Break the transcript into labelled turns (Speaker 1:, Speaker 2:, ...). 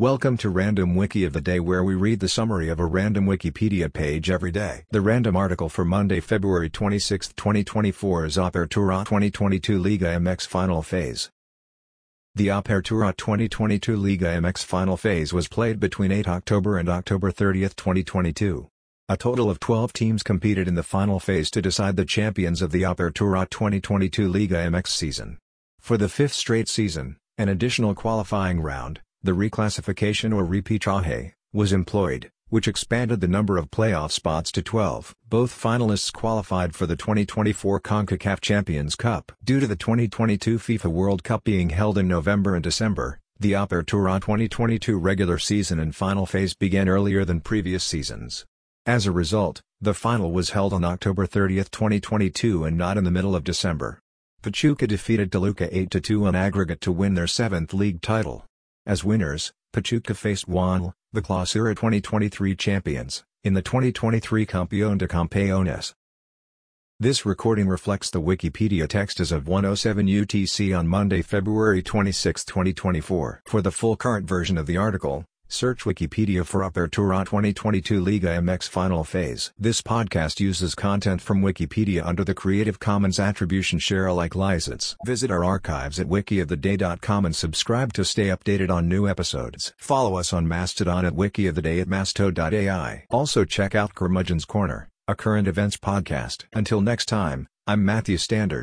Speaker 1: Welcome to Random Wiki of the Day where we read the summary of a random Wikipedia page every day. The random article for Monday, February 26, 2024 is Apertura 2022 Liga MX Final Phase. The Apertura 2022 Liga MX Final Phase was played between 8 October and October 30, 2022. A total of 12 teams competed in the final phase to decide the champions of the Apertura 2022 Liga MX season. For the fifth straight season, an additional qualifying round, the reclassification or repechaje, was employed, which expanded the number of playoff spots to 12. Both finalists qualified for the 2024 CONCACAF Champions Cup. Due to the 2022 FIFA World Cup being held in November and December, the Apertura 2022 regular season and final phase began earlier than previous seasons. As a result, the final was held on October 30, 2022 and not in the middle of December. Pachuca defeated Toluca 8-2 on aggregate to win their seventh league title. As winners, Pachuca faced UANL, the Clausura 2023 champions, in the 2023 Campeón de Campeones. This recording reflects the Wikipedia text as of 107 UTC on Monday, February 26, 2024. For the full current version of the article, Search Wikipedia for Apertura 2022 Liga MX Final Phase. This podcast uses content from Wikipedia under the Creative Commons Attribution Share Alike license. Visit our archives at wikioftheday.com and subscribe to stay updated on new episodes. Follow us on Mastodon at wikioftheday at masto.ai. Also check out Curmudgeon's Corner, a current events podcast. Until next time, I'm Matthew Standard.